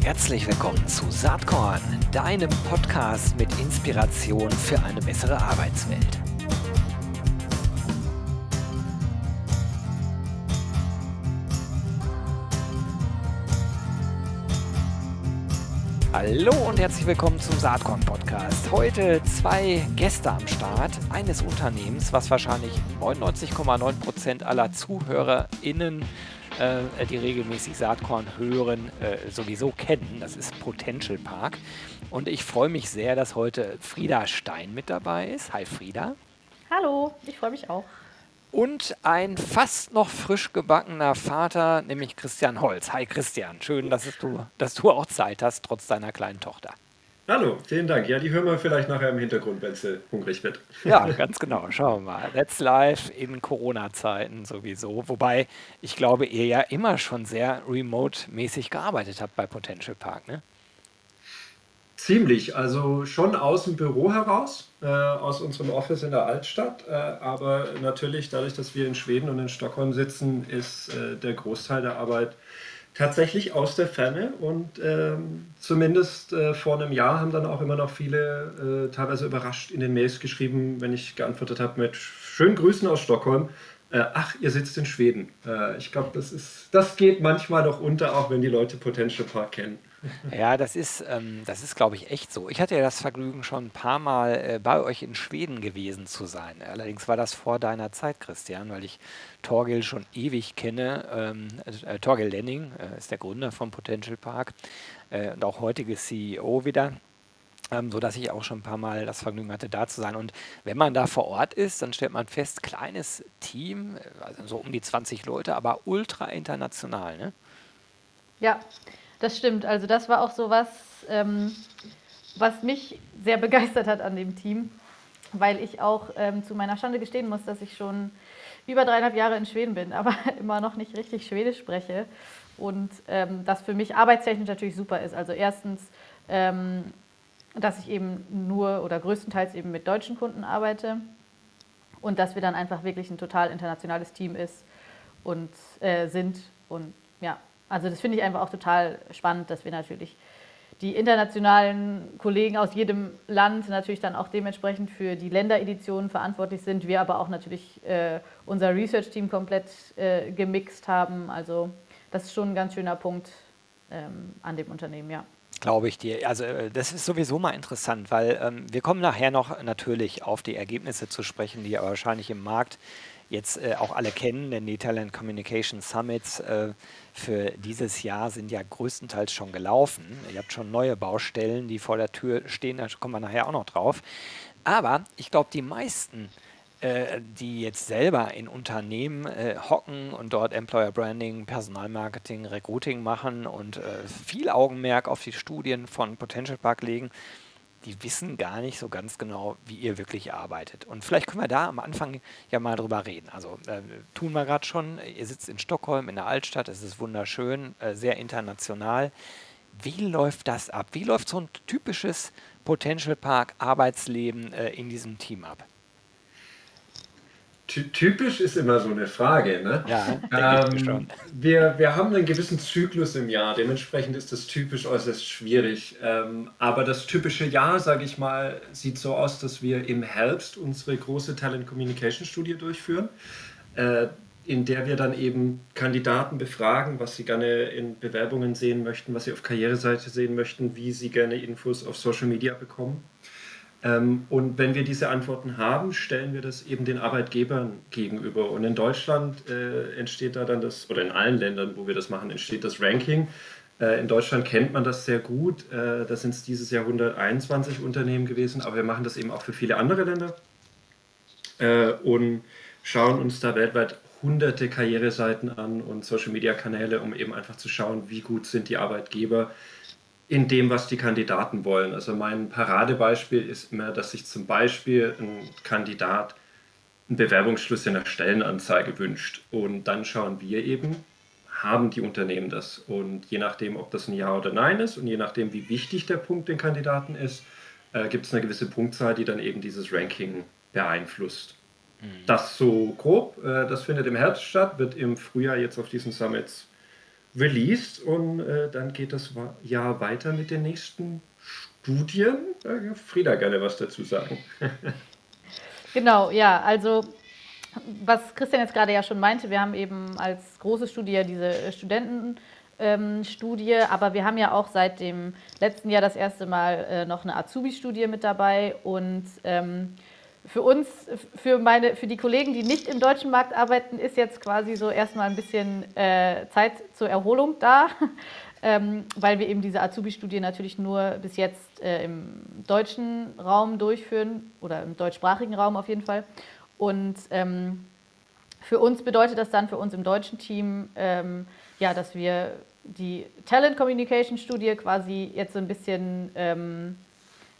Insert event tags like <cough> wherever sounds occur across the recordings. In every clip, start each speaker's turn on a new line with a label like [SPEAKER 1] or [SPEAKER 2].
[SPEAKER 1] Herzlich willkommen zu Saatkorn, deinem Podcast mit Inspiration für eine bessere Arbeitswelt. Hallo und herzlich willkommen zum Saatkorn Podcast. Heute zwei Gäste am Start eines Unternehmens, was wahrscheinlich 99,9% aller ZuhörerInnen, äh, die regelmäßig Saatkorn hören, äh, sowieso kennen. Das ist Potential Park. Und ich freue mich sehr, dass heute Frieda Stein mit dabei ist. Hi Frieda.
[SPEAKER 2] Hallo, ich freue mich auch
[SPEAKER 1] und ein fast noch frisch gebackener Vater, nämlich Christian Holz. Hi Christian, schön, dass du, dass du auch Zeit hast, trotz deiner kleinen Tochter.
[SPEAKER 3] Hallo, vielen Dank. Ja, die hören wir vielleicht nachher im Hintergrund, wenn sie hungrig wird.
[SPEAKER 1] Ja, <laughs> ganz genau. Schauen wir mal. Let's Live in Corona-Zeiten sowieso. Wobei ich glaube, ihr ja immer schon sehr remote-mäßig gearbeitet habt bei Potential Park, ne?
[SPEAKER 3] Ziemlich, also schon aus dem Büro heraus, äh, aus unserem Office in der Altstadt. Äh, aber natürlich, dadurch, dass wir in Schweden und in Stockholm sitzen, ist äh, der Großteil der Arbeit tatsächlich aus der Ferne. Und ähm, zumindest äh, vor einem Jahr haben dann auch immer noch viele äh, teilweise überrascht in den Mails geschrieben, wenn ich geantwortet habe mit schönen Grüßen aus Stockholm. Äh, ach, ihr sitzt in Schweden. ich glaube, das, das geht manchmal noch unter, auch wenn die Leute Potential Park kennen.
[SPEAKER 1] Ja, das ist, ähm, das ist, glaube ich, echt so. Ich hatte ja das Vergnügen, schon ein paar Mal äh, bei euch in Schweden gewesen zu sein. Allerdings war das vor deiner Zeit, Christian, weil ich Torgil schon ewig kenne. Ähm, äh, Torgil Lenning äh, ist der Gründer vom Potential Park äh, und auch heutige CEO wieder. Ähm, so dass ich auch schon ein paar Mal das Vergnügen hatte, da zu sein. Und wenn man da vor Ort ist, dann stellt man fest, kleines Team, äh, also so um die 20 Leute, aber ultra international, ne?
[SPEAKER 2] Ja, das stimmt. Also das war auch so was, ähm, was mich sehr begeistert hat an dem Team, weil ich auch ähm, zu meiner Schande gestehen muss, dass ich schon über dreieinhalb Jahre in Schweden bin, <laughs> aber immer noch nicht richtig Schwedisch spreche. Und ähm, das für mich arbeitstechnisch natürlich super ist. Also erstens, ähm, dass ich eben nur oder größtenteils eben mit deutschen Kunden arbeite und dass wir dann einfach wirklich ein total internationales Team ist und äh, sind. Und ja, also das finde ich einfach auch total spannend, dass wir natürlich die internationalen Kollegen aus jedem Land natürlich dann auch dementsprechend für die Ländereditionen verantwortlich sind. Wir aber auch natürlich äh, unser Research-Team komplett äh, gemixt haben. Also das ist schon ein ganz schöner Punkt ähm, an dem Unternehmen, ja.
[SPEAKER 1] Glaube ich dir. Also äh, das ist sowieso mal interessant, weil ähm, wir kommen nachher noch natürlich auf die Ergebnisse zu sprechen, die wahrscheinlich im Markt jetzt äh, auch alle kennen, denn die Talent Communication Summits äh, für dieses Jahr sind ja größtenteils schon gelaufen. Ihr habt schon neue Baustellen, die vor der Tür stehen, da kommen wir nachher auch noch drauf. Aber ich glaube, die meisten, äh, die jetzt selber in Unternehmen äh, hocken und dort Employer Branding, Personalmarketing, Recruiting machen und äh, viel Augenmerk auf die Studien von Potential Park legen, die wissen gar nicht so ganz genau, wie ihr wirklich arbeitet. Und vielleicht können wir da am Anfang ja mal drüber reden. Also äh, tun wir gerade schon. Ihr sitzt in Stockholm, in der Altstadt, es ist wunderschön, äh, sehr international. Wie läuft das ab? Wie läuft so ein typisches Potential Park Arbeitsleben äh, in diesem Team ab?
[SPEAKER 3] Typisch ist immer so eine Frage. Ne?
[SPEAKER 1] Ja, ähm.
[SPEAKER 3] Wir, wir haben einen gewissen Zyklus im Jahr, dementsprechend ist das typisch äußerst schwierig. Ähm, aber das typische Jahr, sage ich mal, sieht so aus, dass wir im Herbst unsere große Talent Communication Studie durchführen, äh, in der wir dann eben Kandidaten befragen, was sie gerne in Bewerbungen sehen möchten, was sie auf Karriereseite sehen möchten, wie sie gerne Infos auf Social Media bekommen. Ähm, und wenn wir diese Antworten haben, stellen wir das eben den Arbeitgebern gegenüber. Und in Deutschland äh, entsteht da dann das, oder in allen Ländern, wo wir das machen, entsteht das Ranking. Äh, in Deutschland kennt man das sehr gut. Äh, da sind es dieses Jahr 121 Unternehmen gewesen, aber wir machen das eben auch für viele andere Länder äh, und schauen uns da weltweit hunderte Karriereseiten an und Social-Media-Kanäle, um eben einfach zu schauen, wie gut sind die Arbeitgeber in dem, was die Kandidaten wollen. Also mein Paradebeispiel ist immer, dass sich zum Beispiel ein Kandidat einen Bewerbungsschluss in der Stellenanzeige wünscht. Und dann schauen wir eben, haben die Unternehmen das? Und je nachdem, ob das ein Ja oder Nein ist und je nachdem, wie wichtig der Punkt den Kandidaten ist, äh, gibt es eine gewisse Punktzahl, die dann eben dieses Ranking beeinflusst. Mhm. Das so grob, äh, das findet im Herbst statt, wird im Frühjahr jetzt auf diesen Summits released und äh, dann geht das Jahr weiter mit den nächsten Studien. Äh, Frieda gerne was dazu sagen. <laughs>
[SPEAKER 2] genau, ja, also was Christian jetzt gerade ja schon meinte, wir haben eben als große Studie diese Studentenstudie, ähm, aber wir haben ja auch seit dem letzten Jahr das erste Mal äh, noch eine Azubi-Studie mit dabei und ähm, für uns, für, meine, für die Kollegen, die nicht im deutschen Markt arbeiten, ist jetzt quasi so erstmal ein bisschen äh, Zeit zur Erholung da, <laughs> ähm, weil wir eben diese Azubi-Studie natürlich nur bis jetzt äh, im deutschen Raum durchführen oder im deutschsprachigen Raum auf jeden Fall. Und ähm, für uns bedeutet das dann, für uns im deutschen Team, ähm, ja, dass wir die Talent Communication Studie quasi jetzt so ein bisschen ähm,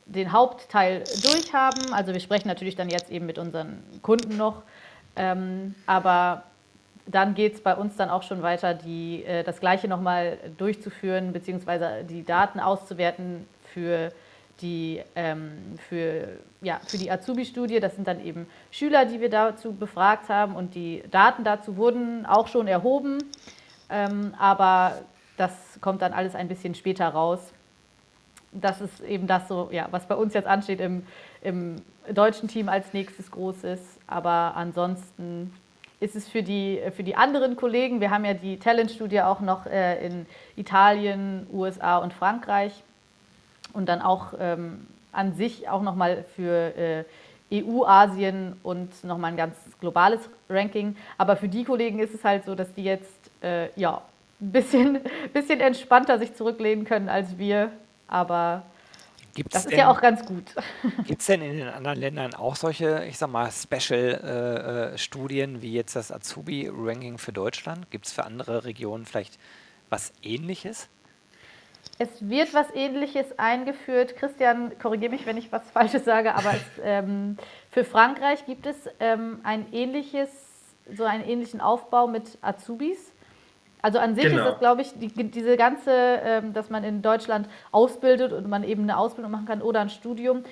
[SPEAKER 2] den Hauptteil durchhaben. Also wir sprechen natürlich dann jetzt eben mit unseren Kunden noch, ähm, aber dann geht es bei uns dann auch schon weiter, die, äh, das Gleiche nochmal durchzuführen, beziehungsweise die Daten auszuwerten für die, ähm, für, ja, für die Azubi-Studie. Das sind dann eben Schüler, die wir dazu befragt haben und die Daten dazu wurden auch schon erhoben, ähm, aber das kommt dann alles ein bisschen später raus das ist eben das so, ja, was bei uns jetzt ansteht im, im deutschen Team als nächstes groß ist. Aber ansonsten ist es für die, für die anderen Kollegen, wir haben ja die Talent-Studie auch noch äh, in Italien, USA und Frankreich und dann auch ähm, an sich auch nochmal für äh, EU, Asien und nochmal ein ganz globales Ranking. Aber für die Kollegen ist es halt so, dass die jetzt äh, ja, ein bisschen, <laughs> bisschen entspannter sich zurücklehnen können als wir aber Gibt's das ist denn, ja auch ganz gut. <laughs>
[SPEAKER 1] Gibt es denn in den anderen Ländern auch solche, ich sag mal, Special-Studien äh, wie jetzt das Azubi-Ranking für Deutschland? Gibt es für andere Regionen vielleicht was Ähnliches?
[SPEAKER 2] Es wird was Ähnliches eingeführt. Christian, korrigiere mich, wenn ich was Falsches sage, aber es, <laughs> ähm, für Frankreich gibt es ähm, ein ähnliches, so einen ähnlichen Aufbau mit Azubis. Also an sich genau. ist das, glaube ich, die, diese ganze, ähm, dass man in Deutschland ausbildet und man eben eine Ausbildung machen kann oder ein Studium,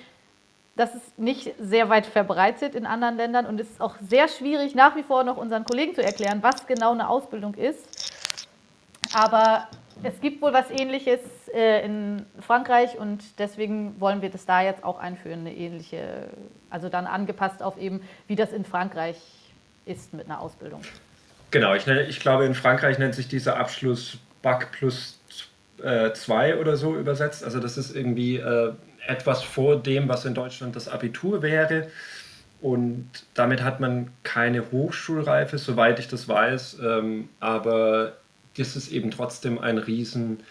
[SPEAKER 2] das ist nicht sehr weit verbreitet in anderen Ländern und es ist auch sehr schwierig, nach wie vor noch unseren Kollegen zu erklären, was genau eine Ausbildung ist. Aber es gibt wohl was Ähnliches äh, in Frankreich und deswegen wollen wir das da jetzt auch einführen, eine ähnliche, also dann angepasst auf eben, wie das in Frankreich ist mit einer Ausbildung.
[SPEAKER 3] Genau, ich, ich glaube, in Frankreich nennt sich dieser Abschluss Bac plus 2 äh, oder so übersetzt. Also das ist irgendwie äh, etwas vor dem, was in Deutschland das Abitur wäre. Und damit hat man keine Hochschulreife, soweit ich das weiß. Ähm, aber das ist eben trotzdem ein riesen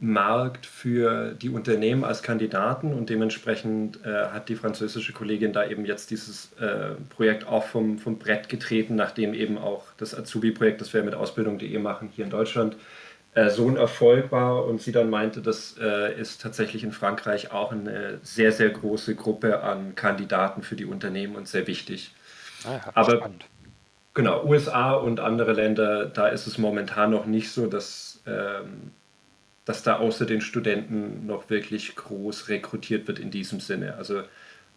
[SPEAKER 3] Markt für die Unternehmen als Kandidaten und dementsprechend äh, hat die französische Kollegin da eben jetzt dieses äh, Projekt auch vom, vom Brett getreten, nachdem eben auch das Azubi-Projekt, das wir mit Ausbildung.de machen hier in Deutschland, äh, so ein Erfolg war und sie dann meinte, das äh, ist tatsächlich in Frankreich auch eine sehr, sehr große Gruppe an Kandidaten für die Unternehmen und sehr wichtig. Ah ja, Aber spannend. genau, USA und andere Länder, da ist es momentan noch nicht so, dass ähm, dass da außer den Studenten noch wirklich groß rekrutiert wird in diesem Sinne. Also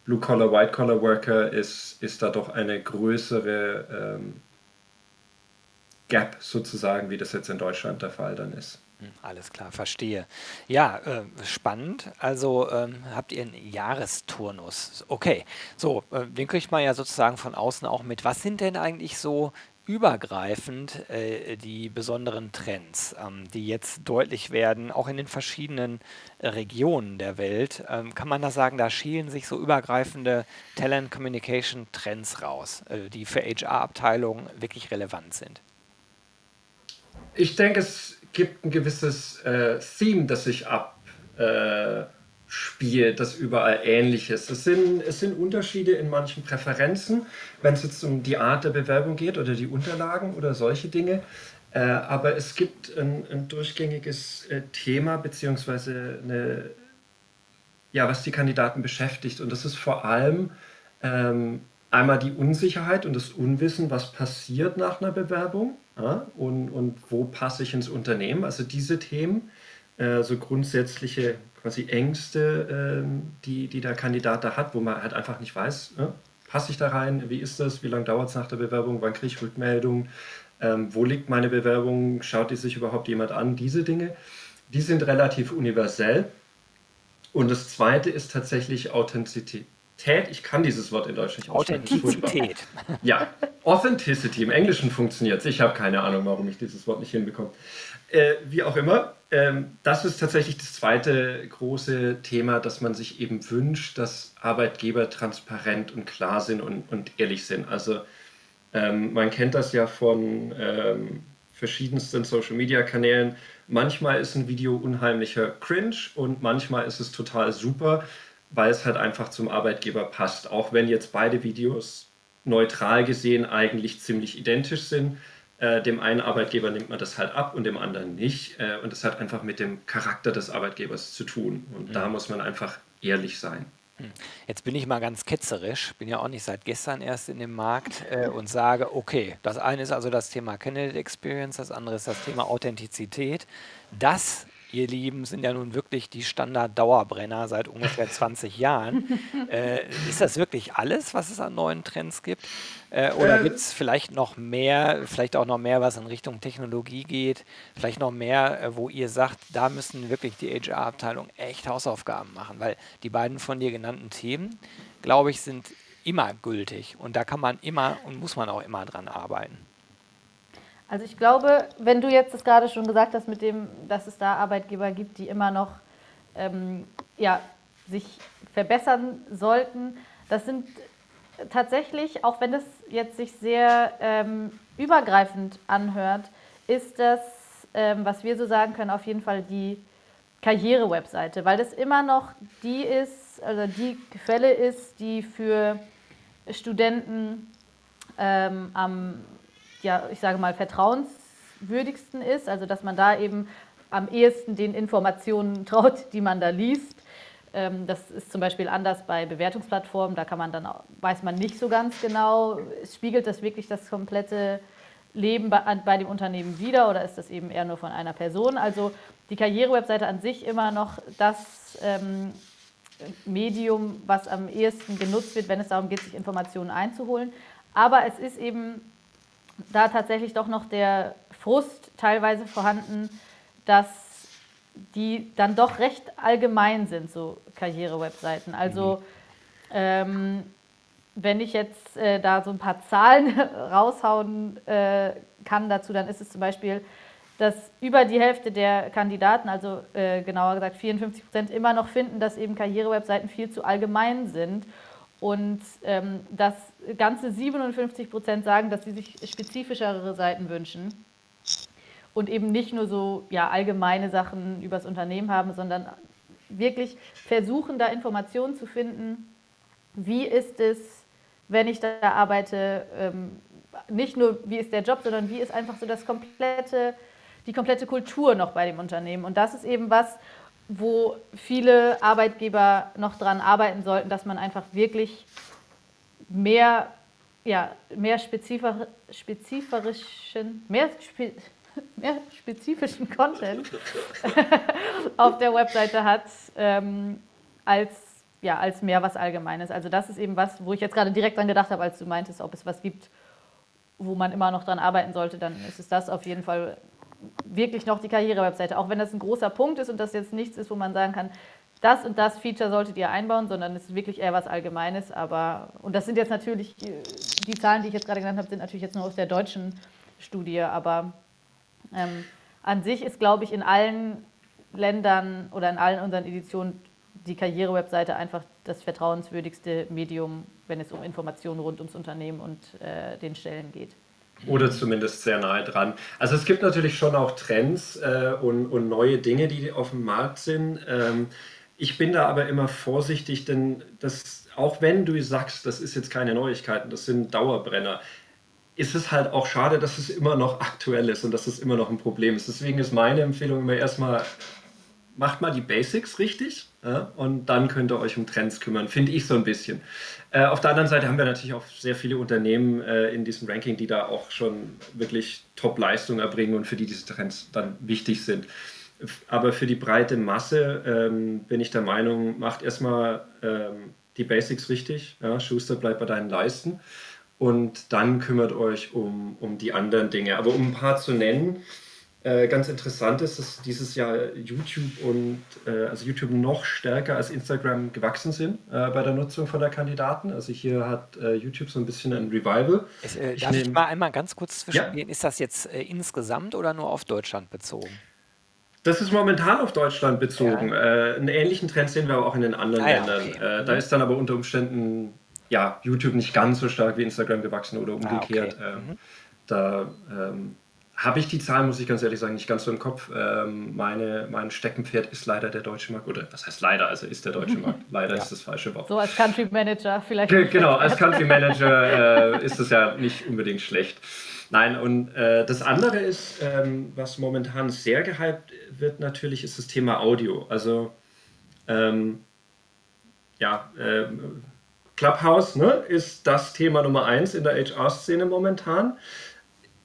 [SPEAKER 3] Blue-Collar, White-Collar-Worker ist, ist da doch eine größere ähm, Gap sozusagen, wie das jetzt in Deutschland der Fall dann ist.
[SPEAKER 1] Hm, alles klar, verstehe. Ja, äh, spannend. Also ähm, habt ihr einen Jahresturnus. Okay, so, äh, den kriegt man ja sozusagen von außen auch mit. Was sind denn eigentlich so übergreifend äh, die besonderen Trends, ähm, die jetzt deutlich werden, auch in den verschiedenen äh, Regionen der Welt. Ähm, kann man da sagen, da schielen sich so übergreifende Talent Communication Trends raus, äh, die für HR-Abteilungen wirklich relevant sind?
[SPEAKER 3] Ich denke, es gibt ein gewisses äh, Theme, das sich ab spielt, das überall ähnlich ist. Es sind, es sind Unterschiede in manchen Präferenzen, wenn es jetzt um die Art der Bewerbung geht oder die Unterlagen oder solche Dinge. Äh, aber es gibt ein, ein durchgängiges äh, Thema, beziehungsweise eine, ja, was die Kandidaten beschäftigt. Und das ist vor allem ähm, einmal die Unsicherheit und das Unwissen, was passiert nach einer Bewerbung ja, und, und wo passe ich ins Unternehmen. Also diese Themen, äh, so grundsätzliche quasi Ängste, ähm, die, die der Kandidat da hat, wo man halt einfach nicht weiß, ne? passe ich da rein, wie ist das, wie lange dauert es nach der Bewerbung, wann kriege ich Rückmeldung, ähm, wo liegt meine Bewerbung, schaut die sich überhaupt jemand an, diese Dinge, die sind relativ universell. Und das zweite ist tatsächlich Authentizität. Ich kann dieses Wort in Deutsch nicht
[SPEAKER 1] aussprechen. Authentizität. <laughs>
[SPEAKER 3] Ja, Authenticity. Im Englischen funktioniert es. Ich habe keine Ahnung, warum ich dieses Wort nicht hinbekomme. Äh, wie auch immer, ähm, das ist tatsächlich das zweite große Thema, dass man sich eben wünscht, dass Arbeitgeber transparent und klar sind und, und ehrlich sind. Also ähm, man kennt das ja von ähm, verschiedensten Social-Media-Kanälen. Manchmal ist ein Video unheimlicher Cringe und manchmal ist es total super, weil es halt einfach zum Arbeitgeber passt. Auch wenn jetzt beide Videos neutral gesehen eigentlich ziemlich identisch sind. Äh, dem einen Arbeitgeber nimmt man das halt ab und dem anderen nicht. Äh, und das hat einfach mit dem Charakter des Arbeitgebers zu tun. Und mhm. da muss man einfach ehrlich sein.
[SPEAKER 1] Hm. Jetzt bin ich mal ganz ketzerisch, bin ja auch nicht seit gestern erst in dem Markt äh, und sage, okay, das eine ist also das Thema Candidate Experience, das andere ist das Thema Authentizität. Das ihr Lieben, sind ja nun wirklich die Standard-Dauerbrenner seit ungefähr <laughs> 20 Jahren. Äh, ist das wirklich alles, was es an neuen Trends gibt? Äh, oder äh, gibt es vielleicht noch mehr, vielleicht auch noch mehr, was in Richtung Technologie geht? Vielleicht noch mehr, äh, wo ihr sagt, da müssen wirklich die HR-Abteilung echt Hausaufgaben machen? Weil die beiden von dir genannten Themen, glaube ich, sind immer gültig. Und da kann man immer und muss man auch immer dran arbeiten.
[SPEAKER 2] Also ich glaube, wenn du jetzt das gerade schon gesagt hast, mit dem, dass es da Arbeitgeber gibt, die immer noch ähm, ja, sich verbessern sollten, das sind tatsächlich, auch wenn das jetzt sich sehr ähm, übergreifend anhört, ist das, ähm, was wir so sagen können, auf jeden Fall die Karriere-Webseite, weil das immer noch die ist, also die Quelle ist, die für Studenten ähm, am ja, ich sage mal, vertrauenswürdigsten ist, also dass man da eben am ehesten den Informationen <laughs> traut, die man da liest. Ähm, das ist zum Beispiel anders bei Bewertungsplattformen, da kann man dann, weiß man nicht so ganz genau, spiegelt das wirklich das komplette Leben bei, bei dem Unternehmen wieder oder ist das eben eher nur von einer Person? Also die Karrierewebseite an sich immer noch das ähm, Medium, was am ehesten genutzt wird, wenn es darum geht, sich Informationen einzuholen. Aber es ist eben da tatsächlich doch noch der Frust teilweise vorhanden, dass die dann doch recht allgemein sind, so Karriere-Webseiten. Also mhm. ähm, wenn ich jetzt äh, da so ein paar Zahlen <laughs> raushauen äh, kann dazu, dann ist es zum Beispiel, dass über die Hälfte der Kandidaten, also äh, genauer gesagt 54 Prozent, immer noch finden, dass eben Karriere-Webseiten viel zu allgemein sind und ähm, dass ganze 57 Prozent sagen, dass sie sich spezifischere Seiten wünschen. Und eben nicht nur so ja, allgemeine Sachen über das Unternehmen haben, sondern wirklich versuchen, da Informationen zu finden, wie ist es, wenn ich da arbeite, ähm, nicht nur wie ist der Job, sondern wie ist einfach so das komplette, die komplette Kultur noch bei dem Unternehmen. Und das ist eben was, wo viele Arbeitgeber noch dran arbeiten sollten, dass man einfach wirklich mehr, ja, mehr spezifisch, spezifischen, mehr, spe, <laughs> mehr spezifischen Content <laughs> auf der Webseite hat, ähm, als, ja, als mehr was Allgemeines. Also das ist eben was, wo ich jetzt gerade direkt dran gedacht habe, als du meintest, ob es was gibt, wo man immer noch dran arbeiten sollte, dann ist es das auf jeden Fall wirklich noch die Karriere-Webseite, auch wenn das ein großer Punkt ist und das jetzt nichts ist, wo man sagen kann, das und das Feature solltet ihr einbauen, sondern es ist wirklich eher was Allgemeines. Aber, und das sind jetzt natürlich, die Zahlen, die ich jetzt gerade genannt habe, sind natürlich jetzt nur aus der deutschen Studie, aber ähm, an sich ist, glaube ich, in allen Ländern oder in allen unseren Editionen die Karriere-Webseite einfach das vertrauenswürdigste Medium, wenn es um Informationen rund ums Unternehmen und äh, den Stellen geht.
[SPEAKER 3] Oder zumindest sehr nahe dran. Also es gibt natürlich schon auch Trends äh, und, und, neue Dinge, die auf dem Markt sind. Ähm, ich bin da aber immer vorsichtig, denn das, auch wenn du sagst, das ist jetzt keine Neuigkeiten, das sind Dauerbrenner, ist es halt auch schade, dass es immer noch aktuell ist und dass es immer noch ein Problem ist. Deswegen ist meine Empfehlung immer erstmal, macht mal die Basics richtig ja, und dann könnt ihr euch um Trends kümmern, finde ich so ein bisschen. Äh, auf der anderen Seite haben wir natürlich auch sehr viele Unternehmen äh, in diesem Ranking, die da auch schon wirklich Top-Leistung erbringen und für die diese Trends dann wichtig sind. Aber für die breite Masse ähm, bin ich der Meinung, macht erstmal ähm, die Basics richtig. Ja, Schuster bleibt bei deinen Leisten. und dann kümmert euch um, um die anderen Dinge. Aber um ein paar zu nennen, äh, ganz interessant ist, dass dieses Jahr YouTube und äh, also YouTube noch stärker als Instagram gewachsen sind äh, bei der Nutzung von der Kandidaten. Also hier hat äh, YouTube so ein bisschen ein Revival.
[SPEAKER 1] Es, äh, ich darf nehm, ich mal einmal ganz kurz zwischengehen? Ja. Ist das jetzt insgesamt oder nur auf Deutschland bezogen?
[SPEAKER 3] Das ist momentan auf Deutschland bezogen. Ja. einen ähnlichen Trend sehen wir aber auch in den anderen ah, Ländern. Okay. da mhm. ist dann aber unter Umständen ja, YouTube nicht ganz so stark wie Instagram gewachsen oder umgekehrt. Ah, okay. ähm, mhm. Da ähm, habe ich die Zahlen, muss ich ganz ehrlich sagen, nicht ganz so im Kopf. Ähm, meine, mein Steckenpferd ist leider der deutsche Markt. Oder was heißt leider? Also ist der deutsche Markt. <laughs> Leider ja. ist das falsche Wort.
[SPEAKER 2] So als Country Manager vielleicht.
[SPEAKER 3] genau, als Country Manager äh, ist das ja nicht unbedingt schlecht. Nein, und äh, das andere ist, ähm, was momentan sehr gehypt wird, natürlich, ist das Thema Audio. Also, ähm, ja, äh, Clubhouse ne, ist das Thema Nummer eins in der HR-Szene momentan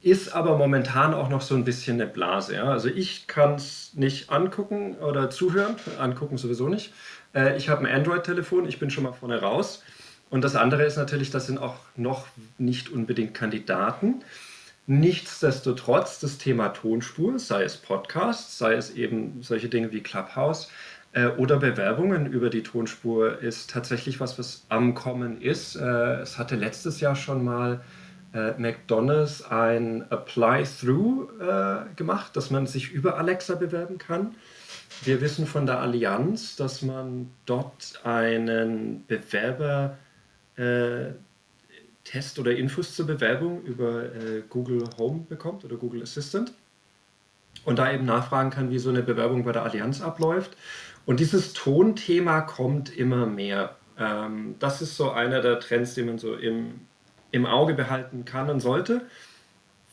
[SPEAKER 3] ist aber momentan auch noch so ein bisschen eine Blase. Ja? Also ich kann es nicht angucken oder zuhören, angucken sowieso nicht. Äh, ich habe ein Android-Telefon, ich bin schon mal vorne raus. Und das andere ist natürlich, das sind auch noch nicht unbedingt Kandidaten. Nichtsdestotrotz das Thema Tonspur, sei es Podcasts, sei es eben solche Dinge wie Clubhouse äh, oder Bewerbungen über die Tonspur, ist tatsächlich was, was am Kommen ist. Äh, es hatte letztes Jahr schon mal äh, McDonald's ein Apply-Through äh, gemacht, dass man sich über Alexa bewerben kann. Wir wissen von der Allianz, dass man dort einen Bewerber äh, Test oder Infos zur Bewerbung über äh, Google Home bekommt oder Google Assistant und da eben nachfragen kann, wie so eine Bewerbung bei der Allianz abläuft. Und dieses Tonthema kommt immer mehr. Ähm, das ist so einer der Trends, die man so im im Auge behalten kann und sollte.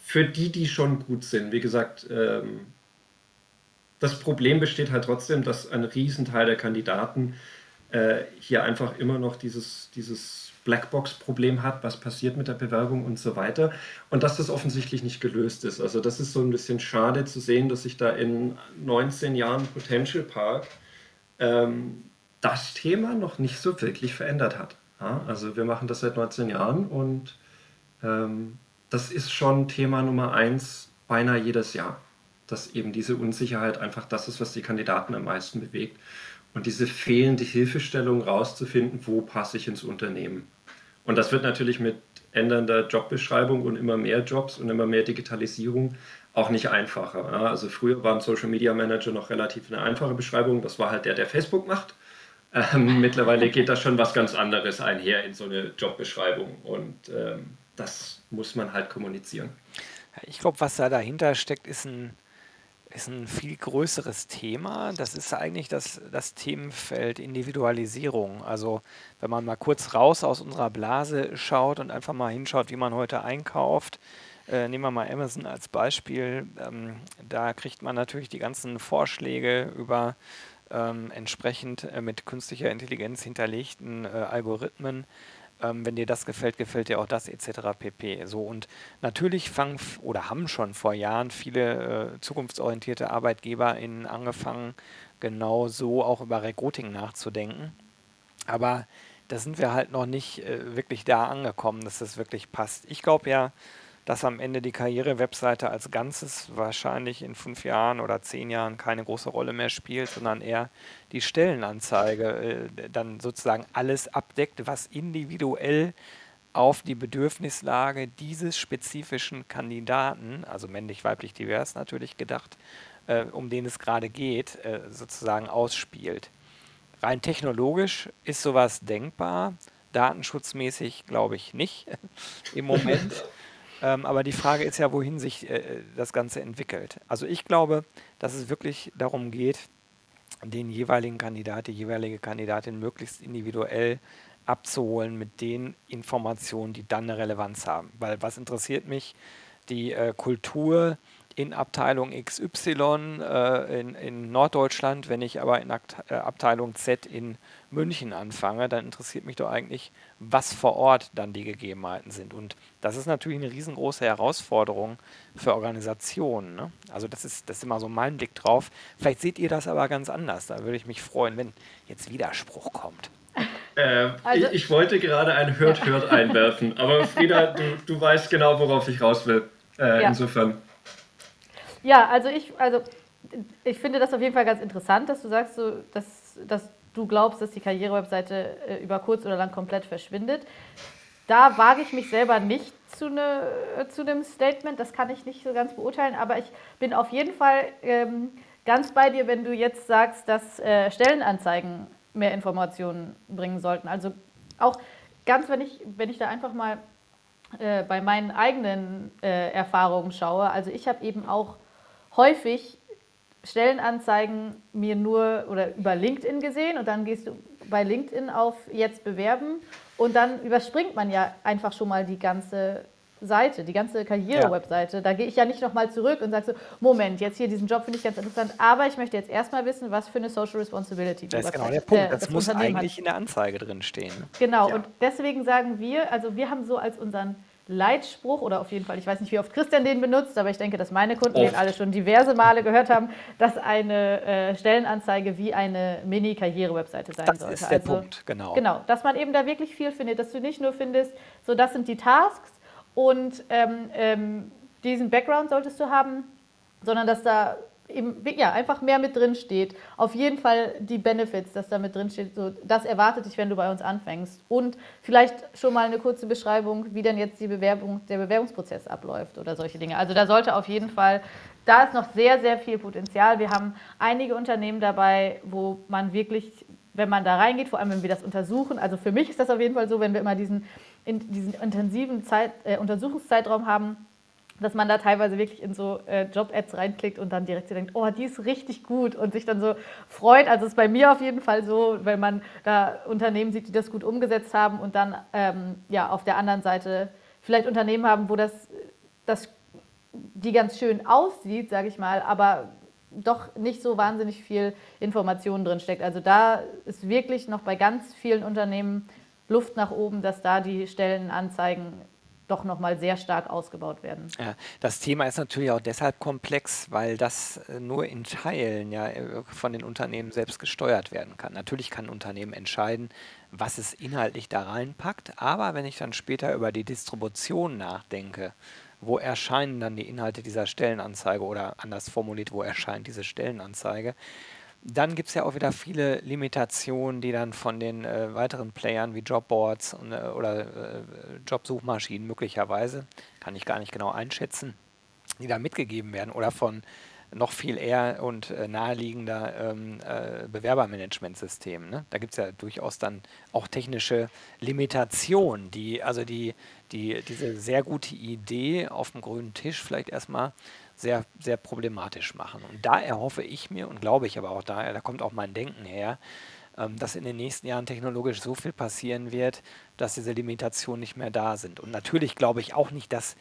[SPEAKER 3] Für die, die schon gut sind. Wie gesagt, ähm, das Problem besteht halt trotzdem, dass ein Riesenteil der Kandidaten äh, hier einfach immer noch dieses, dieses Blackbox-Problem hat, was passiert mit der Bewerbung und so weiter. Und dass das offensichtlich nicht gelöst ist. Also das ist so ein bisschen schade zu sehen, dass sich da in 19 Jahren Potential Park ähm, das Thema noch nicht so wirklich verändert hat. Ja, also wir machen das seit 19 Jahren und ähm, das ist schon Thema Nummer eins beinahe jedes Jahr, dass eben diese Unsicherheit einfach das ist, was die Kandidaten am meisten bewegt und diese fehlende Hilfestellung rauszufinden, wo passe ich ins Unternehmen. Und das wird natürlich mit ändernder Jobbeschreibung und immer mehr Jobs und immer mehr Digitalisierung auch nicht einfacher. Also früher war ein Social Media Manager noch relativ eine einfache Beschreibung. Das war halt der, der Facebook macht. Ähm, mittlerweile geht da schon was ganz anderes einher in so eine Jobbeschreibung und ähm, das muss man halt kommunizieren.
[SPEAKER 1] Ich glaube, was da dahinter steckt, ist ein, ist ein viel größeres Thema. Das ist eigentlich das, das Themenfeld Individualisierung. Also wenn man mal kurz raus aus unserer Blase schaut und einfach mal hinschaut, wie man heute einkauft, äh, nehmen wir mal Amazon als Beispiel. Ähm, da kriegt man natürlich die ganzen Vorschläge über ähm, entsprechend äh, mit künstlicher Intelligenz hinterlegten äh, Algorithmen. Ähm, wenn dir das gefällt, gefällt dir auch das etc. pp. So und natürlich fangen oder haben schon vor Jahren viele äh, zukunftsorientierte ArbeitgeberInnen angefangen, genau so auch über Recruiting nachzudenken. Aber da sind wir halt noch nicht äh, wirklich da angekommen, dass das wirklich passt. Ich glaube ja, dass am Ende die Karriere-Webseite als Ganzes wahrscheinlich in fünf Jahren oder zehn Jahren keine große Rolle mehr spielt, sondern eher die Stellenanzeige äh, dann sozusagen alles abdeckt, was individuell auf die Bedürfnislage dieses spezifischen Kandidaten, also männlich, weiblich, divers natürlich gedacht, äh, um den es gerade geht, äh, sozusagen ausspielt. Rein technologisch ist sowas denkbar, datenschutzmäßig glaube ich nicht <laughs> im Moment. <laughs> Ähm, aber die Frage ist ja, wohin sich äh, das Ganze entwickelt. Also ich glaube, dass es wirklich darum geht, den jeweiligen Kandidat, die jeweilige Kandidatin möglichst individuell abzuholen mit den Informationen, die dann eine Relevanz haben. Weil was interessiert mich? Die äh, Kultur in Abteilung XY äh, in, in, Norddeutschland, wenn ich aber in Akt, äh, Abteilung Z in München anfange, dann interessiert mich doch eigentlich, was vor Ort dann die Gegebenheiten sind. Und das ist natürlich eine riesengroße Herausforderung für Organisationen. Ne? Also das ist, das ist immer so mein Blick drauf. Vielleicht seht ihr das aber ganz anders. Da würde ich mich freuen, wenn jetzt Widerspruch kommt.
[SPEAKER 3] Äh, also, ich, ich, wollte gerade ein Hört, Hört einwerfen, aber Frieda, du, du weißt genau, worauf ich raus will. Äh, ja. Insofern.
[SPEAKER 2] Ja, also ich, also ich finde das auf jeden Fall ganz interessant, dass du sagst, so, dass, dass du glaubst, dass die Karrierewebseite äh, über kurz oder lang komplett verschwindet. Da wage ich mich selber nicht zu, ne, zu einem Statement, das kann ich nicht so ganz beurteilen, aber ich bin auf jeden Fall ähm, ganz bei dir, wenn du jetzt sagst, dass äh, Stellenanzeigen mehr Informationen bringen sollten. Also auch ganz, wenn ich, wenn ich da einfach mal äh, bei meinen eigenen äh, Erfahrungen schaue, also ich habe eben auch häufig Stellenanzeigen mir nur oder über LinkedIn gesehen und dann gehst du bei LinkedIn auf jetzt bewerben und dann überspringt man ja einfach schon mal die ganze Seite, die ganze Karriere-Webseite. Ja. Da gehe ich ja nicht nochmal zurück und sage so, Moment, jetzt hier diesen Job finde ich ganz interessant, aber ich möchte jetzt erstmal wissen, was für eine Social Responsibility
[SPEAKER 1] Das ist genau der Punkt. Das, das muss eigentlich hat. in der Anzeige drin stehen.
[SPEAKER 2] Genau, ja. und deswegen sagen wir, also wir haben so als unseren Leitspruch oder auf jeden Fall, ich weiß nicht, wie oft Christian den benutzt, aber ich denke, dass meine Kunden oft. den alle schon diverse Male gehört haben, dass eine äh, Stellenanzeige wie eine Mini-Karriere-Webseite sein
[SPEAKER 1] das
[SPEAKER 2] sollte.
[SPEAKER 1] Das ist der also, Punkt, genau.
[SPEAKER 2] Genau, dass man eben da wirklich viel findet, dass du nicht nur findest, so das sind die Tasks und ähm, ähm, diesen Background solltest du haben, sondern dass da eben, ja, einfach mehr mit drin steht. Auf jeden Fall die Benefits, dass da mit drin steht, so, das erwartet dich, wenn du bei uns anfängst. Und vielleicht schon mal eine kurze Beschreibung, wie denn jetzt die Bewerbung, der Bewerbungsprozess abläuft oder solche Dinge. Also da sollte auf jeden Fall, da ist noch sehr, sehr viel Potenzial. Wir haben einige Unternehmen dabei, wo man wirklich, wenn man da reingeht, vor allem wenn wir das untersuchen, also für mich ist das auf jeden Fall so, wenn wir immer diesen, in, diesen intensiven Zeit, äh, Untersuchungszeitraum haben, dass man da teilweise wirklich in so äh, Job-Ads reinklickt und dann direkt so denkt, oh, die ist richtig gut und sich dann so freut. Also ist bei mir auf jeden Fall so, wenn man da Unternehmen sieht, die das gut umgesetzt haben und dann ähm, ja auf der anderen Seite vielleicht Unternehmen haben, wo das, das die ganz schön aussieht, sage ich mal, aber doch nicht so wahnsinnig viel Information drin steckt. Also da ist wirklich noch bei ganz vielen Unternehmen Luft nach oben, dass da die Stellenanzeigen doch nochmal sehr stark ausgebaut werden.
[SPEAKER 1] Ja, das Thema ist natürlich auch deshalb komplex, weil das äh, nur in Teilen ja äh, von den Unternehmen selbst gesteuert werden kann. Natürlich kann ein Unternehmen entscheiden, was es inhaltlich da reinpackt, aber wenn ich dann später über die Distribution nachdenke, wo erscheinen dann die Inhalte dieser Stellenanzeige oder anders formuliert, wo erscheint diese Stellenanzeige, dann gibt es ja auch wieder viele Limitationen, die dann von den äh, weiteren Playern wie Jobboards und, äh, oder äh, Jobsuchmaschinen möglicherweise, kann ich gar nicht genau einschätzen, die da mitgegeben werden oder von noch viel eher und äh, naheliegender ähm, äh, Bewerbermanagementsystemen. Ne? Da gibt es ja durchaus dann auch technische Limitationen, die also die, die diese sehr gute Idee auf dem grünen Tisch vielleicht erstmal sehr, sehr problematisch machen. Und da erhoffe ich mir und glaube ich aber auch daher, da kommt auch mein Denken her, ähm, dass in den nächsten Jahren technologisch so viel passieren wird, dass diese Limitationen nicht mehr da sind. Und natürlich glaube ich auch nicht, dass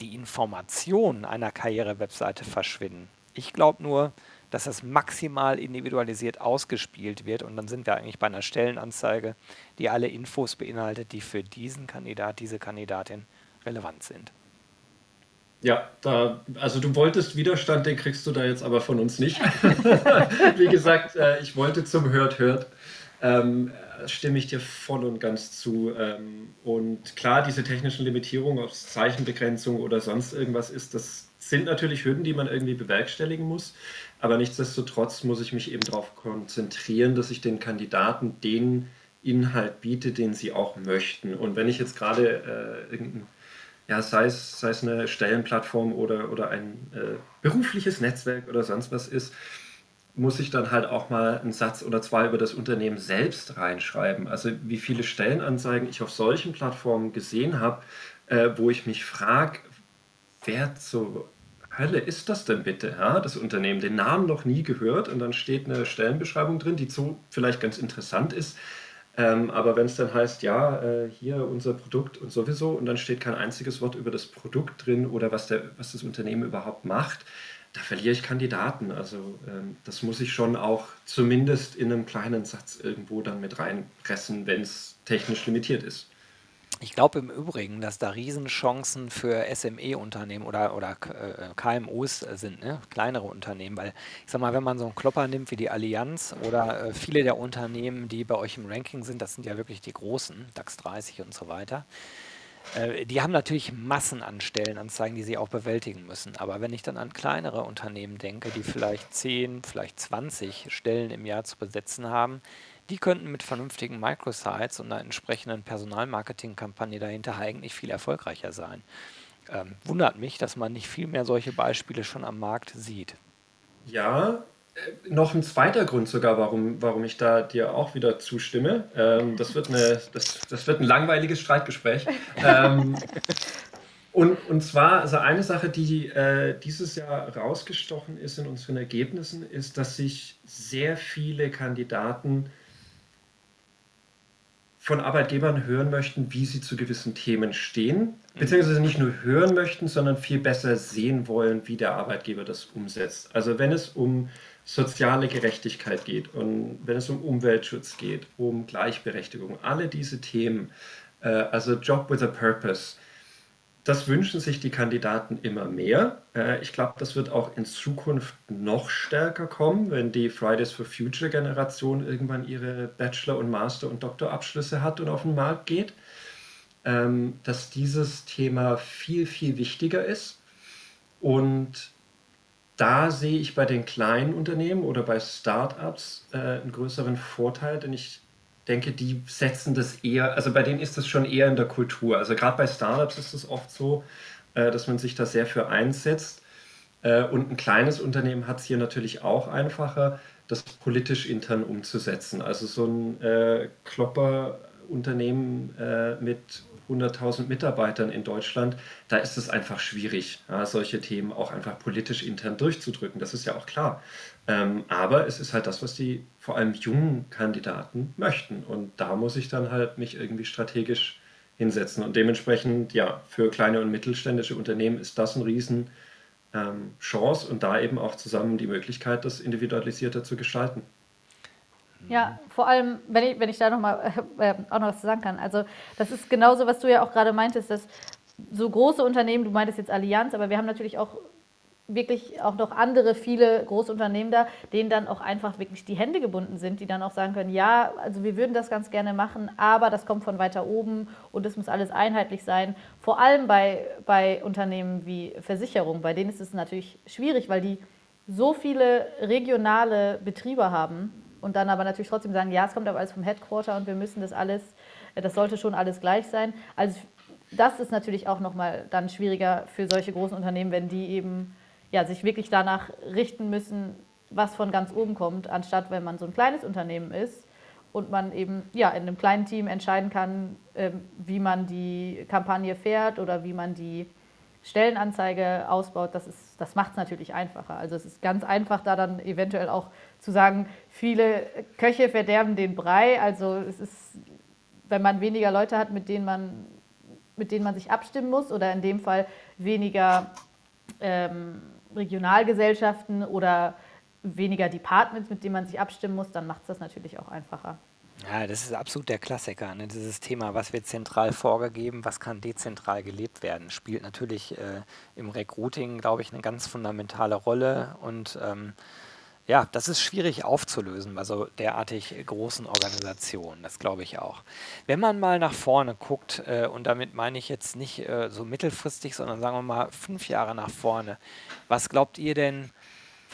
[SPEAKER 1] die Informationen einer Karriere-Webseite verschwinden. Ich glaube nur, dass das maximal individualisiert ausgespielt wird und dann sind wir eigentlich bei einer Stellenanzeige, die alle Infos beinhaltet, die für diesen Kandidat, diese Kandidatin relevant sind.
[SPEAKER 3] Ja, da, also du wolltest Widerstand, den kriegst du da jetzt aber von uns nicht. <laughs> Wie gesagt, äh, ich wollte zum Hört, Hört. Ähm, stimme ich dir voll und ganz zu. Ähm, und klar, diese technischen Limitierungen auf Zeichenbegrenzung oder sonst irgendwas ist, das sind natürlich Hürden, die man irgendwie bewerkstelligen muss. Aber nichtsdestotrotz muss ich mich eben darauf konzentrieren, dass ich den Kandidaten den Inhalt biete, den sie auch möchten. Und wenn ich jetzt gerade äh, irgendein ja, sei es, sei es eine Stellenplattform oder, oder ein äh, berufliches Netzwerk oder sonst was ist, muss ich dann halt auch mal einen Satz oder zwei über das Unternehmen selbst reinschreiben. Also wie viele Stellenanzeigen ich auf solchen Plattformen gesehen habe, äh, wo ich mich frage, wer zur Hölle ist das denn bitte? Ja, das Unternehmen, den Namen noch nie gehört und dann steht eine Stellenbeschreibung drin, die so vielleicht ganz interessant ist, ähm, aber wenn es dann heißt, ja, äh, hier unser Produkt und sowieso, und dann steht kein einziges Wort über das Produkt drin oder was, der, was das Unternehmen überhaupt macht, da verliere ich Kandidaten. Also ähm, das muss ich schon auch zumindest in einem kleinen Satz irgendwo dann mit reinpressen, wenn es technisch limitiert ist.
[SPEAKER 1] Ich glaube im Übrigen, dass da Riesenchancen für SME-Unternehmen oder, oder äh, KMUs sind, ne? kleinere Unternehmen. Weil ich sag mal, wenn man so einen Klopper nimmt wie die Allianz oder äh, viele der Unternehmen, die bei euch im Ranking sind, das sind ja wirklich die großen, DAX 30 und so weiter. Äh, die haben natürlich Massen an Stellenanzeigen, die sie auch bewältigen müssen. Aber wenn ich dann an kleinere Unternehmen denke, die vielleicht 10, vielleicht 20 Stellen im Jahr zu besetzen haben, die könnten mit vernünftigen Microsites und einer entsprechenden Personalmarketing-Kampagne dahinter eigentlich viel erfolgreicher sein. Ähm, wundert mich, dass man nicht viel mehr solche Beispiele schon am Markt sieht.
[SPEAKER 3] Ja, äh, noch ein zweiter Grund sogar, warum, warum ich da dir auch wieder zustimme. Ähm, das, wird eine, das, das wird ein langweiliges Streitgespräch. <laughs> Ähm, und, und zwar, also eine Sache, die äh, dieses Jahr rausgestochen ist in unseren Ergebnissen, ist, dass sich sehr viele Kandidaten von Arbeitgebern hören möchten, wie sie zu gewissen Themen stehen, beziehungsweise nicht nur hören möchten, sondern viel besser sehen wollen, wie der Arbeitgeber das umsetzt. Also wenn es um soziale Gerechtigkeit geht und wenn es um Umweltschutz geht, um Gleichberechtigung, alle diese Themen, äh, also Job with a Purpose, das wünschen sich die Kandidaten immer mehr. Äh, ich glaube, das wird auch in Zukunft noch stärker kommen, wenn die Fridays for Future Generation irgendwann ihre Bachelor- und Master- und Doktorabschlüsse hat und auf den Markt geht. Ähm, dass dieses Thema viel, viel wichtiger ist. Und da sehe ich bei den kleinen Unternehmen oder bei Startups äh, einen größeren Vorteil, denn ich denke, die setzen das eher, also bei denen ist das schon eher in der Kultur. Also gerade bei Startups ist es oft so, äh, dass man sich da sehr für einsetzt. Äh, und ein kleines Unternehmen hat es hier natürlich auch einfacher, das politisch intern umzusetzen. Also so ein äh, Klopper-Unternehmen äh, mit 100.000 Mitarbeitern in Deutschland, da ist es einfach schwierig, ja, solche Themen auch einfach politisch intern durchzudrücken. Das ist ja auch klar. Ähm, aber es ist halt das, was die vor allem jungen Kandidaten möchten. Und da muss ich dann halt mich irgendwie strategisch hinsetzen. Und dementsprechend, ja, für kleine und mittelständische Unternehmen ist das ein Riesen ähm, Chance und da eben auch zusammen die Möglichkeit, das individualisierter zu gestalten.
[SPEAKER 2] Ja, vor allem, wenn ich, wenn ich da noch mal, <laughs> äh, auch noch was sagen kann. Also, das ist genauso, was du ja auch gerade meintest, dass so große Unternehmen, du meintest jetzt Allianz, aber wir haben natürlich auch wirklich auch noch andere, viele große Unternehmen da, denen dann auch einfach wirklich die Hände gebunden sind, die dann auch sagen können, ja, also wir würden das ganz gerne machen, aber das kommt von weiter oben und es muss alles einheitlich sein. Vor allem bei, bei Unternehmen wie Versicherung, bei denen ist es natürlich schwierig, weil die so viele regionale Betriebe haben und dann aber natürlich trotzdem sagen, ja, es kommt aber alles vom Headquarter und wir müssen das alles, das sollte schon alles gleich sein. Also das ist natürlich auch nochmal dann schwieriger für solche großen Unternehmen, wenn die eben ja, sich wirklich danach richten müssen, was von ganz oben kommt, anstatt wenn man so ein kleines Unternehmen ist und man eben ja, in einem kleinen Team entscheiden kann, ähm, wie man die Kampagne fährt oder wie man die Stellenanzeige ausbaut, das, das macht es natürlich einfacher. Also es ist ganz einfach, da dann eventuell auch zu sagen, viele Köche verderben den Brei. Also es ist, wenn man weniger Leute hat, mit denen man, mit denen man sich abstimmen muss oder in dem Fall weniger ähm, Regionalgesellschaften oder weniger Departments, mit denen man sich abstimmen muss, dann macht es das natürlich auch einfacher.
[SPEAKER 1] Ja, das ist absolut der Klassiker. Ne? Dieses Thema, was wird zentral vorgegeben, was kann dezentral gelebt werden, spielt natürlich äh, im Recruiting, glaube ich, eine ganz fundamentale Rolle. Und ähm, ja, das ist schwierig aufzulösen bei so derartig großen Organisationen, das glaube ich auch. Wenn man mal nach vorne guckt, äh, und damit meine ich jetzt nicht äh, so mittelfristig, sondern sagen wir mal fünf Jahre nach vorne, was glaubt ihr denn,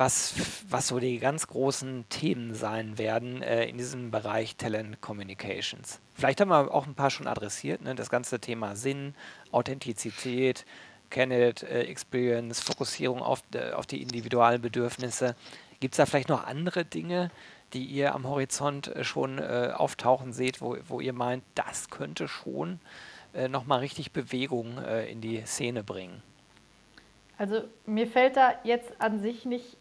[SPEAKER 1] was, was so die ganz großen Themen sein werden äh, in diesem Bereich Talent Communications. Vielleicht haben wir auch ein paar schon adressiert, ne? das ganze Thema Sinn, Authentizität, Candidate äh, Experience, Fokussierung auf, äh, auf die individuellen Bedürfnisse. Gibt es da vielleicht noch andere Dinge, die ihr am Horizont äh, schon äh, auftauchen seht, wo, wo ihr meint, das könnte schon äh, nochmal richtig Bewegung in die Szene bringen?
[SPEAKER 2] Also mir fällt da jetzt an sich nicht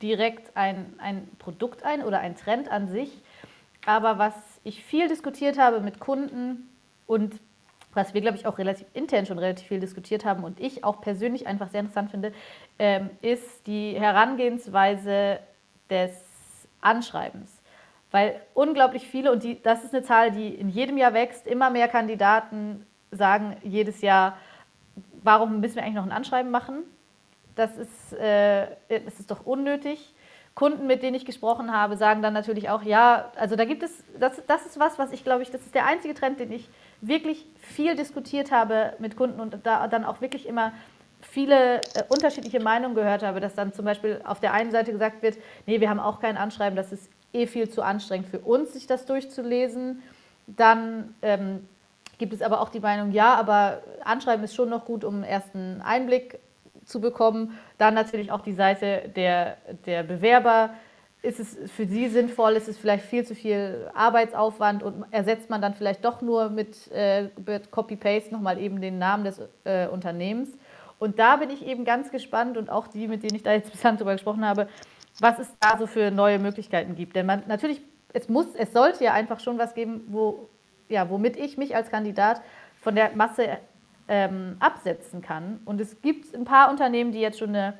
[SPEAKER 2] direkt ein, ein Produkt ein oder ein Trend an sich. Aber was ich viel diskutiert habe mit Kunden und was wir, glaube ich, auch relativ intern schon relativ viel diskutiert haben und ich auch persönlich einfach sehr interessant finde, ähm, ist die Herangehensweise des Anschreibens. Weil unglaublich viele, und die, das ist eine Zahl, die in jedem Jahr wächst, immer mehr Kandidaten sagen jedes Jahr, warum müssen wir eigentlich noch ein Anschreiben machen? Das ist, äh, das ist doch unnötig. Kunden, mit denen ich gesprochen habe, sagen dann natürlich auch, ja, also da gibt es, das, das ist was, was ich glaube ich, das ist der einzige Trend, den ich wirklich viel diskutiert habe mit Kunden und da dann auch wirklich immer viele äh, unterschiedliche Meinungen gehört habe, dass dann zum Beispiel auf der einen Seite gesagt wird, nee, wir haben auch kein Anschreiben, das ist eh viel zu anstrengend für uns, sich das durchzulesen. Dann ähm, gibt es aber auch die Meinung, ja, aber Anschreiben ist schon noch gut, um ersten Einblick zu bekommen. Dann natürlich auch die Seite der, der Bewerber. Ist es für sie sinnvoll? Ist es vielleicht viel zu viel Arbeitsaufwand und ersetzt man dann vielleicht doch nur mit, äh, mit Copy-Paste nochmal eben den Namen des äh, Unternehmens? Und da bin ich eben ganz gespannt und auch die, mit denen ich da jetzt <laughs> bislang drüber gesprochen habe, was es da so für neue Möglichkeiten gibt. Denn man natürlich, es muss, es sollte ja einfach schon was geben, wo, ja, womit ich mich als Kandidat von der Masse ähm, absetzen kann. Und es gibt ein paar Unternehmen, die jetzt schon eine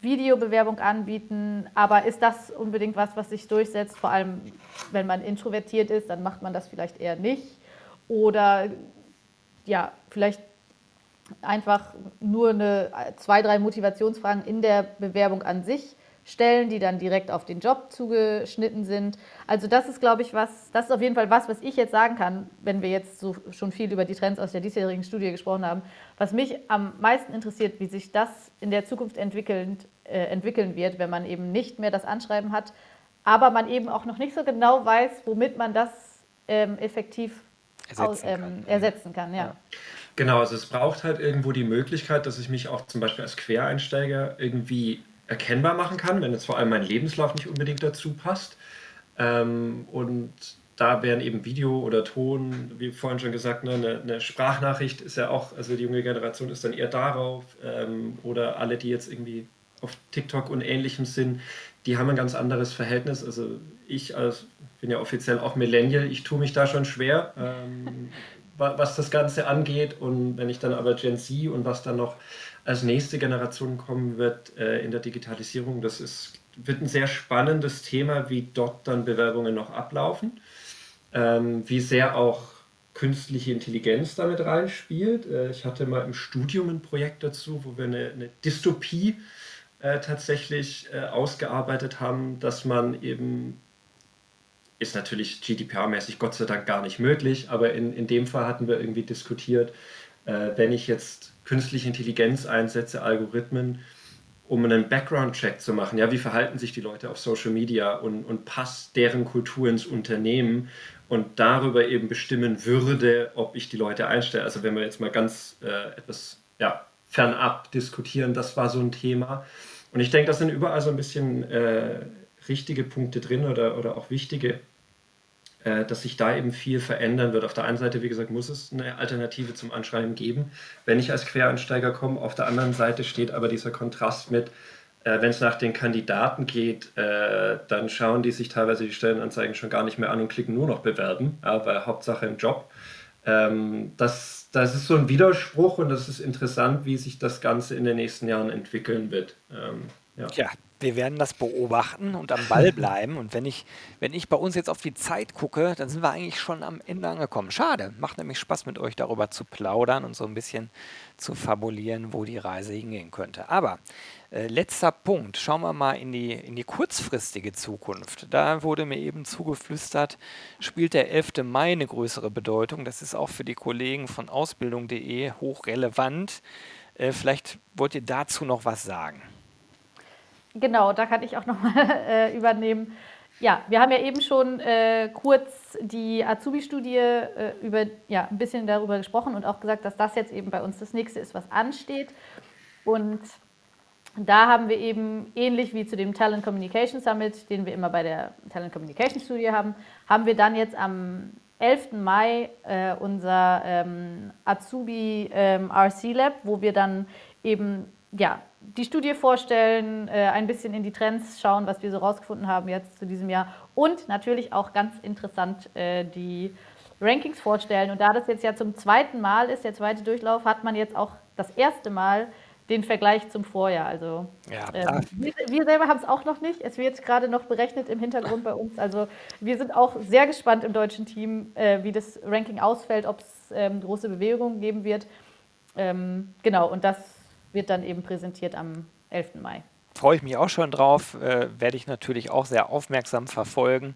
[SPEAKER 2] Videobewerbung anbieten, aber ist das unbedingt was, was sich durchsetzt? Vor allem, wenn man introvertiert ist, dann macht man das vielleicht eher nicht. Oder ja, vielleicht einfach nur eine, zwei, drei Motivationsfragen in der Bewerbung an sich Stellen, die dann direkt auf den Job zugeschnitten sind. Also das ist, glaube ich, was, das ist auf jeden Fall was, was ich jetzt sagen kann, wenn wir jetzt so schon viel über die Trends aus der diesjährigen Studie gesprochen haben, was mich am meisten interessiert, wie sich das in der Zukunft entwickeln, äh, entwickeln wird, wenn man eben nicht mehr das Anschreiben hat, aber man eben auch noch nicht so genau weiß, womit man das ähm, effektiv ersetzen, aus, ähm, kann. ersetzen kann. Ja. ja.
[SPEAKER 3] Genau, also es braucht halt irgendwo die Möglichkeit, dass ich mich auch zum Beispiel als Quereinsteiger irgendwie erkennbar machen kann, wenn jetzt vor allem mein Lebenslauf nicht unbedingt dazu passt. Ähm, und da wären eben Video oder Ton, wie vorhin schon gesagt, ne, eine, eine, Sprachnachricht ist ja auch, also die junge Generation ist dann eher darauf. Ähm, oder alle, die jetzt irgendwie auf TikTok und ähnlichem sind, die haben ein ganz anderes Verhältnis. Also ich als, bin ja offiziell auch Millennial, ich tue mich da schon schwer, ähm, <laughs> was das Ganze angeht. Und wenn ich dann aber Gen Z und was dann noch als nächste Generation kommen wird äh, in der Digitalisierung. Das ist, wird ein sehr spannendes Thema, wie dort dann Bewerbungen noch ablaufen, ähm, wie sehr auch künstliche Intelligenz damit reinspielt. Äh, ich hatte mal im Studium ein Projekt dazu, wo wir eine, eine Dystopie äh, tatsächlich äh, ausgearbeitet haben, dass man eben ist natürlich GDPR-mäßig Gott sei Dank gar nicht möglich, aber in, in dem Fall hatten wir irgendwie diskutiert, äh, wenn ich jetzt künstliche Intelligenz einsetze, Algorithmen, um einen Background-Check zu machen. Ja, wie verhalten sich die Leute auf Social Media und, und passt deren Kultur ins Unternehmen und darüber eben bestimmen würde, ob ich die Leute einstelle. Also wenn wir jetzt mal ganz äh, etwas ja, fernab diskutieren, das war so ein Thema. Und ich denke, das sind überall so ein bisschen äh, richtige Punkte drin oder, oder auch wichtige äh, dass sich da eben viel verändern wird. Auf der einen Seite, wie gesagt, muss es eine Alternative zum Anschreiben geben, wenn ich als Quereinsteiger komme. Auf der anderen Seite steht aber dieser Kontrast mit, äh, wenn es nach den Kandidaten geht, äh, dann schauen die sich teilweise die Stellenanzeigen schon gar nicht mehr an und klicken nur noch bewerben, aber Hauptsache im Job. Ähm, das, das ist so ein Widerspruch und das ist interessant, wie sich das Ganze in den nächsten Jahren entwickeln wird. Ähm,
[SPEAKER 1] ja. ja, wir werden das beobachten und am Ball <laughs> bleiben. Und wenn ich, wenn ich bei uns jetzt auf die Zeit gucke, dann sind wir eigentlich schon am Ende angekommen. Schade, macht nämlich Spaß mit euch darüber zu plaudern und so ein bisschen zu fabulieren, wo die Reise hingehen könnte. Aber äh, letzter Punkt, schauen wir mal in die, in die kurzfristige Zukunft. Da wurde mir eben zugeflüstert, spielt der 11. Mai eine größere Bedeutung. Das ist auch für die Kollegen von ausbildung.de hochrelevant. Äh, vielleicht wollt ihr dazu noch was sagen.
[SPEAKER 2] Genau, da kann ich auch nochmal <laughs> äh, übernehmen. Ja, wir haben ja eben schon äh, kurz die Azubi-Studie äh, über, ja, ein bisschen darüber gesprochen und auch gesagt, dass das jetzt eben bei uns das nächste ist, was ansteht. Und da haben wir eben ähnlich wie zu dem Talent Communication Summit, den wir immer bei der Talent Communication Studie haben, haben wir dann jetzt am 11. Mai äh, unser ähm, Azubi ähm, RC Lab, wo wir dann eben ja, die Studie vorstellen, äh, ein bisschen in die Trends schauen, was wir so rausgefunden haben jetzt zu diesem Jahr und natürlich auch ganz interessant äh, die Rankings vorstellen. Und da das jetzt ja zum zweiten Mal ist, der zweite Durchlauf, hat man jetzt auch das erste Mal den Vergleich zum Vorjahr. Also ja, ähm, wir, wir, selber haben es auch noch nicht. Es wird gerade noch berechnet im Hintergrund bei uns. Also wir sind auch sehr gespannt im deutschen Team, äh, wie das Ranking ausfällt, ob es ähm, große Bewegung geben wird. Ähm, genau, und das wird dann eben präsentiert am 11. Mai.
[SPEAKER 1] Freue ich mich auch schon drauf, äh, werde ich natürlich auch sehr aufmerksam verfolgen,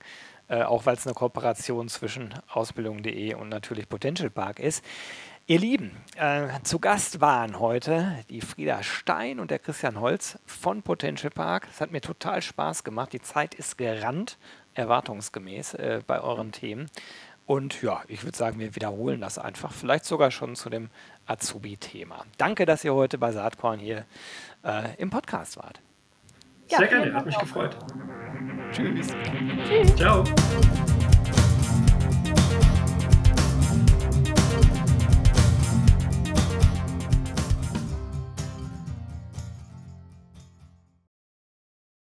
[SPEAKER 1] äh, auch weil es eine Kooperation zwischen Ausbildung.de und natürlich Potential Park ist. Ihr Lieben, äh, zu Gast waren heute die Frieda Stein und der Christian Holz von Potential Park. Es hat mir total Spaß gemacht. Die Zeit ist gerannt, erwartungsgemäß äh, bei euren Themen. Und ja, ich würde sagen, wir wiederholen das einfach, vielleicht sogar schon zu dem Azubi-Thema. Danke, dass ihr heute bei Saatkorn hier äh, im Podcast wart.
[SPEAKER 3] Ja, Sehr gerne, hat mich auch. gefreut.
[SPEAKER 1] Tschüss.
[SPEAKER 3] Tschüss. Ciao.